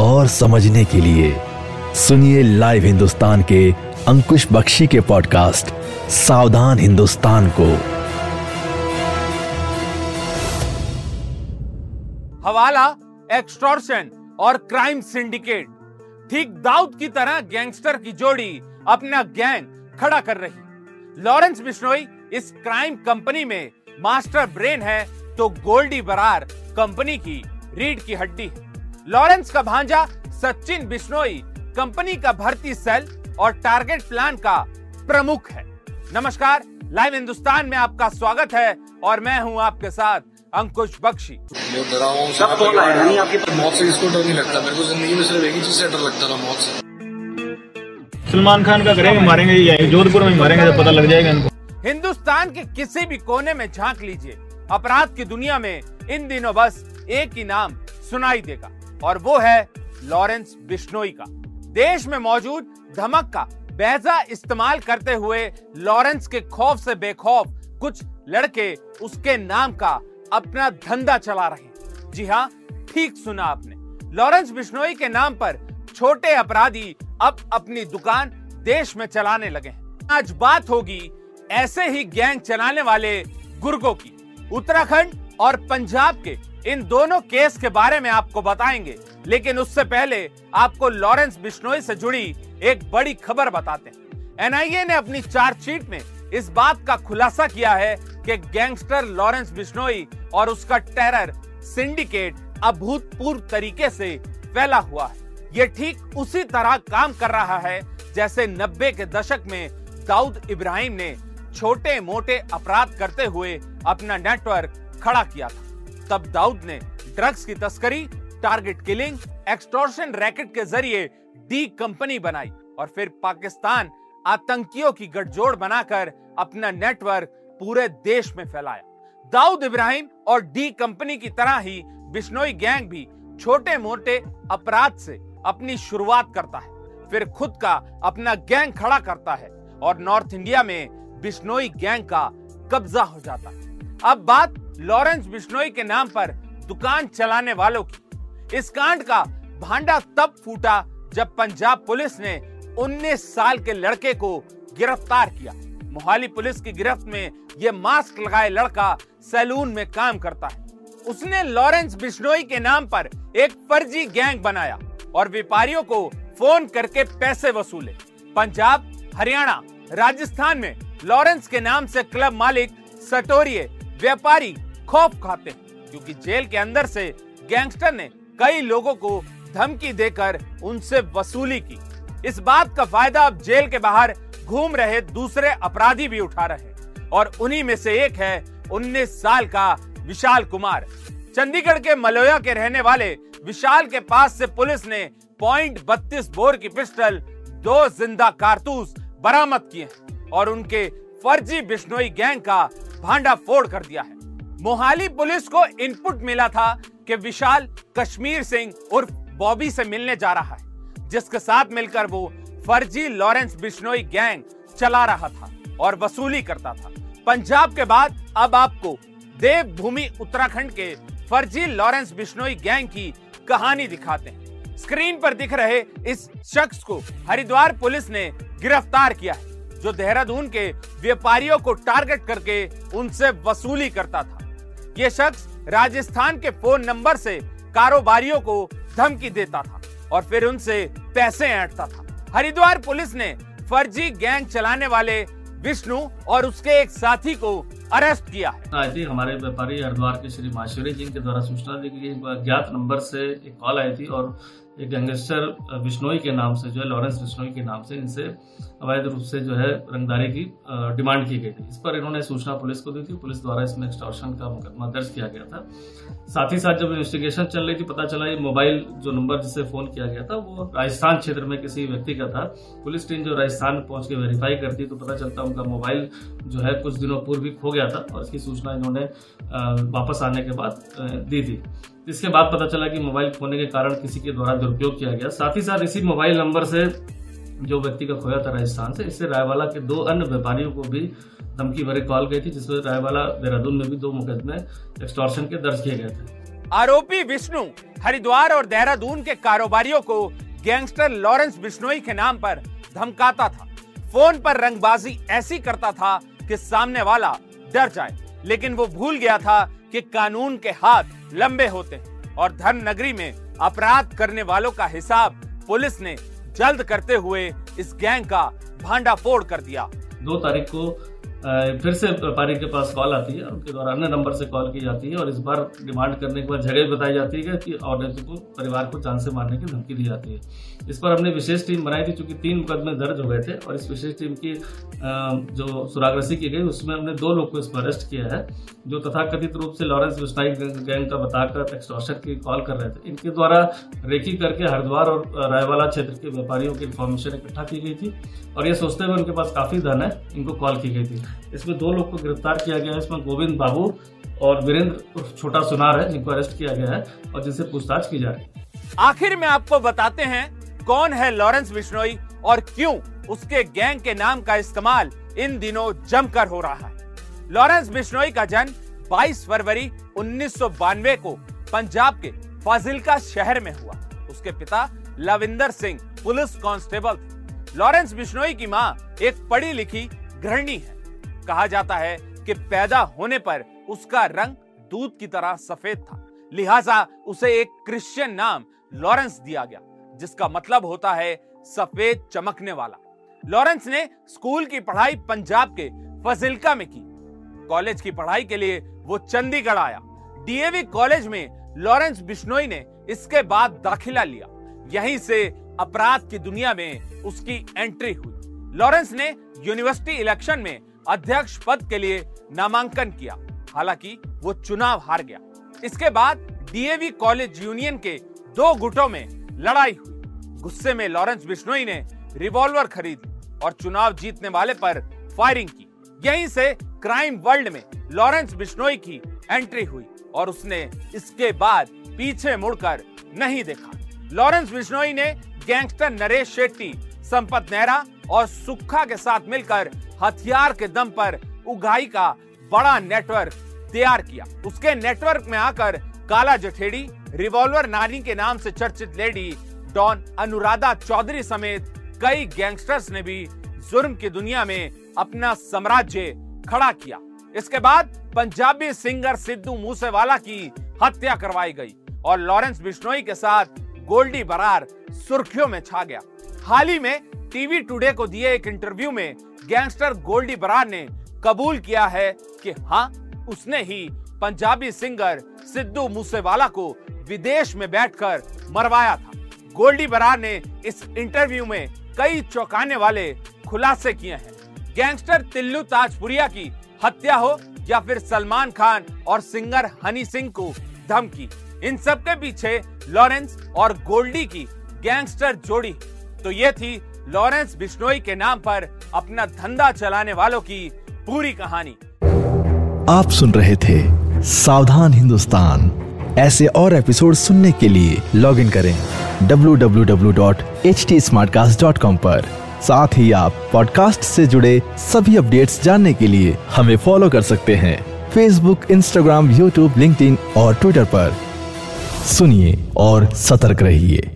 और समझने के लिए सुनिए लाइव हिंदुस्तान के अंकुश बख्शी के पॉडकास्ट सावधान हिंदुस्तान को। हवाला एक्सटॉर्शन और क्राइम सिंडिकेट ठीक दाऊद की तरह गैंगस्टर की जोड़ी अपना गैंग खड़ा कर रही। लॉरेंस बिश्नोई इस क्राइम कंपनी में मास्टर ब्रेन है तो गोल्डी बरार कंपनी की रीढ़ की हड्डी है। लॉरेंस का भांजा सचिन बिश्नोई कंपनी का भर्ती सेल और टारगेट प्लान का प्रमुख है। नमस्कार लाइव हिंदुस्तान में आपका स्वागत है और मैं हूँ आपके साथ अंकुश बख्शी। सब कौन आया नहीं आपकी मौत से इसको डर नहीं लगता मेरे को ज़िंदगी में सिर्फ़ एक ही चीज़ से डर लगता था मौत से। सलमान खान का करेंगे मारेंगे या जोधपुर में मारेंगे तो पता लग जाएगा इनको। हिंदुस्तान के किसी भी कोने में झाँक लीजिए अपराध की दुनिया में इन दिनों बस एक ही नाम सुनाई देगा। और वो है लॉरेंस बिश्नोई का। देश में मौजूद धमक का बेहजा इस्तेमाल करते हुए लॉरेंस के खौफ से बेखौफ कुछ लड़के उसके नाम का अपना धंधा चला रहे जी हाँ ठीक सुना आपने। लॉरेंस बिश्नोई के नाम पर छोटे अपराधी अब अपनी दुकान देश में चलाने लगे हैं। आज बात होगी ऐसे ही गैंग चलाने वाले गुर्गों की। उत्तराखंड और पंजाब के इन दोनों केस के बारे में आपको बताएँगे। लेकिन उससे पहले आपको लॉरेंस बिश्नोई से जुड़ी एक बड़ी खबर बताते हैं। एनआईए ने अपनी चार्जशीट में इस बात का खुलासा किया है कि गैंगस्टर लॉरेंस बिश्नोई और उसका टेरर सिंडिकेट अभूतपूर्व तरीके से फैला हुआ है। ये ठीक उसी तरह काम कर रहा है जैसे नब्बे के दशक में दाऊद इब्राहिम ने छोटे मोटे अपराध करते हुए अपना नेटवर्क खड़ा किया था। तब दाऊद ने ड्रग्स की तस्करी टारगेट किलिंग एक्सटोर्शन रैकेट के ज़रिए डी कंपनी बनाई और फिर पाकिस्तान आतंकियों की गठजोड़ बनाकर अपना नेटवर्क पूरे देश में फैलाया। दाऊद इब्राहिम और डी कंपनी की तरह ही बिश्नोई गैंग भी छोटे मोटे अपराध से अपनी शुरुआत करता है, फिर खुद का अपना गैंग खड़ा करता है और नॉर्थ इंडिया में बिश्नोई गैंग का कब्जा हो जाता है। अब बात लॉरेंस बिश्नोई के नाम पर दुकान चलाने वालों की। इस कांड का भांडा तब फूटा जब पंजाब पुलिस ने 19 साल के लड़के को गिरफ़्तार किया। मोहाली पुलिस की गिरफ्त में यह मास्क लगाए लड़का सैलून में काम करता है। उसने लॉरेंस बिश्नोई के नाम पर एक फर्जी गैंग बनाया और व्यापारियों को फ़ोन करके पैसे वसूले। पंजाब, हरियाणा, राजस्थान में लॉरेंस के नाम से क्लब मालिक सटोरिये व्यापारी खौफ खाते हैं, क्योंकि जेल के अंदर से गैंगस्टर ने कई लोगों को धमकी देकर उनसे वसूली की। इस बात का फ़ायदा अब जेल के बाहर घूम रहे दूसरे अपराधी भी उठा रहे हैं, और उन्हीं में से एक है 19 साल का विशाल कुमार। चंडीगढ़ के मलोया के रहने वाले विशाल के पास से पुलिस ने पॉइंट बत्तीस बोर की पिस्टल, दो ज़िंदा कारतूस बरामद किए और उनके फर्जी बिश्नोई गैंग का भांडा फोड़ कर दिया है। मोहाली पुलिस को इनपुट मिला था कि विशाल कश्मीर सिंह उर्फ़ बॉबी से मिलने जा रहा है, जिसके साथ मिलकर वो फर्जी लॉरेंस बिश्नोई गैंग चला रहा था और वसूली करता था। पंजाब के बाद अब आपको देवभूमि उत्तराखंड के फर्जी लॉरेंस बिश्नोई गैंग की कहानी दिखाते हैं। स्क्रीन पर दिख रहे इस शख्स को हरिद्वार पुलिस ने गिरफ़्तार किया है, जो देहरादून के व्यापारियों को टारगेट करके उनसे वसूली करता था। ये शख्स राजस्थान के फ़ोन नंबर से कारोबारियों को धमकी देता था और फिर उनसे पैसे ऐंठता था। हरिद्वार पुलिस ने फर्जी गैंग चलाने वाले विष्णु और उसके एक साथी को अरेस्ट किया है। आई थी हमारे व्यापारी हरिद्वार के श्री माहेश्वरी जी के द्वारा सूचना दी गई ज्ञात नंबर से एक कॉल आई थी और एक गैंगस्टर बिश्नोई के नाम से, जो है लॉरेंस बिश्नोई के नाम से इनसे अवैध रूप से जो है रंगदारी की डिमांड की गई थी। इस पर इन्होंने सूचना पुलिस को दी थी। पुलिस द्वारा इसमें एक्सटॉर्शन का मुकदमा दर्ज किया गया था। साथ ही साथ जब इन्वेस्टिगेशन चल रही थी, पता चला ये मोबाइल जो नंबर जिससे फ़ोन किया गया था, वो राजस्थान क्षेत्र में किसी व्यक्ति का था। पुलिस टीम जो राजस्थान पहुँच के वेरीफाई करती तो पता चलता उनका मोबाइल जो है कुछ दिनों पूर्व भी खो गया था और इसकी सूचना इन्होंने वापस आने के बाद दी थी। इसके बाद पता चला कि मोबाइल खोने के कारण किसी के द्वारा दुरुपयोग किया गया। साथ ही साथ इसी मोबाइल नंबर से जो व्यक्ति का खोया था राजस्थान से, इससे रायवाला के दो अन्य व्यापारियों को भी धमकी भरे कॉल गई थी, जिसमें रायवाला देहरादून में भी दो मुकदमे एक्सटॉर्शन के दर्ज किए गए थे। आरोपी विष्णु हरिद्वार और देहरादून के कारोबारियों को गैंगस्टर लॉरेंस बिश्नोई के नाम पर धमकाता था। फ़ोन पर रंगबाजी ऐसी करता था कि सामने वाला डर जाए, लेकिन वो भूल गया था कि कानून के हाथ लंबे होते हैं और धर्म नगरी में अपराध करने वालों का हिसाब पुलिस ने जल्द करते हुए इस गैंग का भांडाफोड़ कर दिया। दो तारीख को फिर से व्यापारी के पास कॉल आती है। उनके द्वारा अन्य नंबर से कॉल की जाती है और इस बार डिमांड करने के बाद जगह बताई जाती है कि और को, परिवार को जान से मारने की धमकी दी जाती है। इस पर हमने विशेष टीम बनाई थी, चूँकि तीन मुकदमे दर्ज हो गए थे और इस विशेष टीम की जो सुरागरसी की गई, उसमें हमने दो लोग को इसमें अरेस्ट किया है, जो तथाकथित रूप से लॉरेंस विस्नाई गैंग का बताकर एक्सटॉर्शन की कॉल कर रहे थे। इनके द्वारा रेकी करके हरिद्वार और रायवाला क्षेत्र के व्यापारियों की इन्फॉर्मेशन इकट्ठा की गई थी और ये सोचते हुए उनके पास काफ़ी धन है, इनको कॉल की गई थी। इसमें दो लोग को गिरफ़्तार किया गया है। इसमें गोविंद बाबू और वीरेंद्र छोटा सुनार है, जिनको अरेस्ट किया गया है और जिनसे पूछताछ की जा रही है। आखिर में आपको बताते हैं कौन है लॉरेंस बिश्नोई और क्यों उसके गैंग के नाम का इस्तेमाल इन दिनों जमकर हो रहा है। लॉरेंस बिश्नोई का जन्म 22 फरवरी उन्नीस सौ बानवे को पंजाब के फाजिलका शहर में हुआ। उसके पिता लविंदर सिंह, पुलिस कांस्टेबल थे। लॉरेंस बिश्नोई की माँ एक पढ़ी लिखी गृहिणी है। कहा जाता है कि पैदा होने पर उसका रंग दूध की तरह सफ़ेद था। लिहाजा उसे एक क्रिश्चियन नाम लॉरेंस दिया गया, जिसका मतलब होता है सफ़ेद चमकने वाला। लॉरेंस ने स्कूल की पढ़ाई पंजाब के फजिल्का में की। कॉलेज की पढ़ाई के लिए वो चंडीगढ़ आया। डीएवी कॉलेज में लॉरेंस बिश्नोई ने इसके बाद दाखिला लिया। यहीं से अपराध की दुनिया में उसकी एंट्री हुई। लॉरेंस ने यूनिवर्सिटी इलेक्शन में अध्यक्ष पद के लिए नामांकन किया। हालाँकि वो चुनाव हार गया। इसके बाद डीएवी कॉलेज यूनियन के दो गुटों में लड़ाई हुई। गुस्से में लॉरेंस बिश्नोई ने रिवॉल्वर खरीद और चुनाव जीतने वाले पर फायरिंग की। यहीं से क्राइम वर्ल्ड में लॉरेंस बिश्नोई की एंट्री हुई और उसने इसके बाद पीछे मुड़कर नहीं देखा। लॉरेंस बिश्नोई ने गैंगस्टर नरेश शेट्टी, संपत नेहरा और सुखा के साथ मिलकर हथियार के दम पर उगाई का बड़ा नेटवर्क तैयार किया। उसके नेटवर्क में आकर काला जठेड़ी, रिवॉल्वर नानी के नाम से चर्चित लेडी डॉन अनुराधा चौधरी समेत कई गैंगस्टर्स ने भी जुर्म की दुनिया में अपना साम्राज्य खड़ा किया। इसके बाद पंजाबी सिंगर सिद्धू मूसेवाला की हत्या करवाई गई और लॉरेंस बिश्नोई के साथ गोल्डी बरार सुर्खियों में छा गया। हाल ही में टीवी टुडे को दिए एक इंटरव्यू में गैंगस्टर गोल्डी बरार ने कबूल किया है कि हाँ उसने ही पंजाबी सिंगर सिद्धू मूसेवाला को विदेश में बैठकर मरवाया था। गोल्डी बरार ने इस इंटरव्यू में कई चौंकाने वाले खुलासे किए हैं। गैंगस्टर तिल्लू ताजपुरिया की हत्या हो या फिर सलमान खान और सिंगर हनी सिंह को धमकी, इन सब के पीछे लॉरेंस और गोल्डी की गैंगस्टर जोड़ी। तो ये थी लॉरेंस बिश्नोई के नाम पर अपना धंधा चलाने वालों की पूरी कहानी। आप सुन रहे थे सावधान हिंदुस्तान। ऐसे और एपिसोड सुनने के लिए लॉग इन करें www.htsmartcast.com पर। साथ ही आप पॉडकास्ट से जुड़े सभी अपडेट्स जानने के लिए हमें फॉलो कर सकते हैं। फेसबुक इंस्टाग्राम यूट्यूब लिंक्डइन और ट्विटर पर। सुनिए और सतर्क रहिए।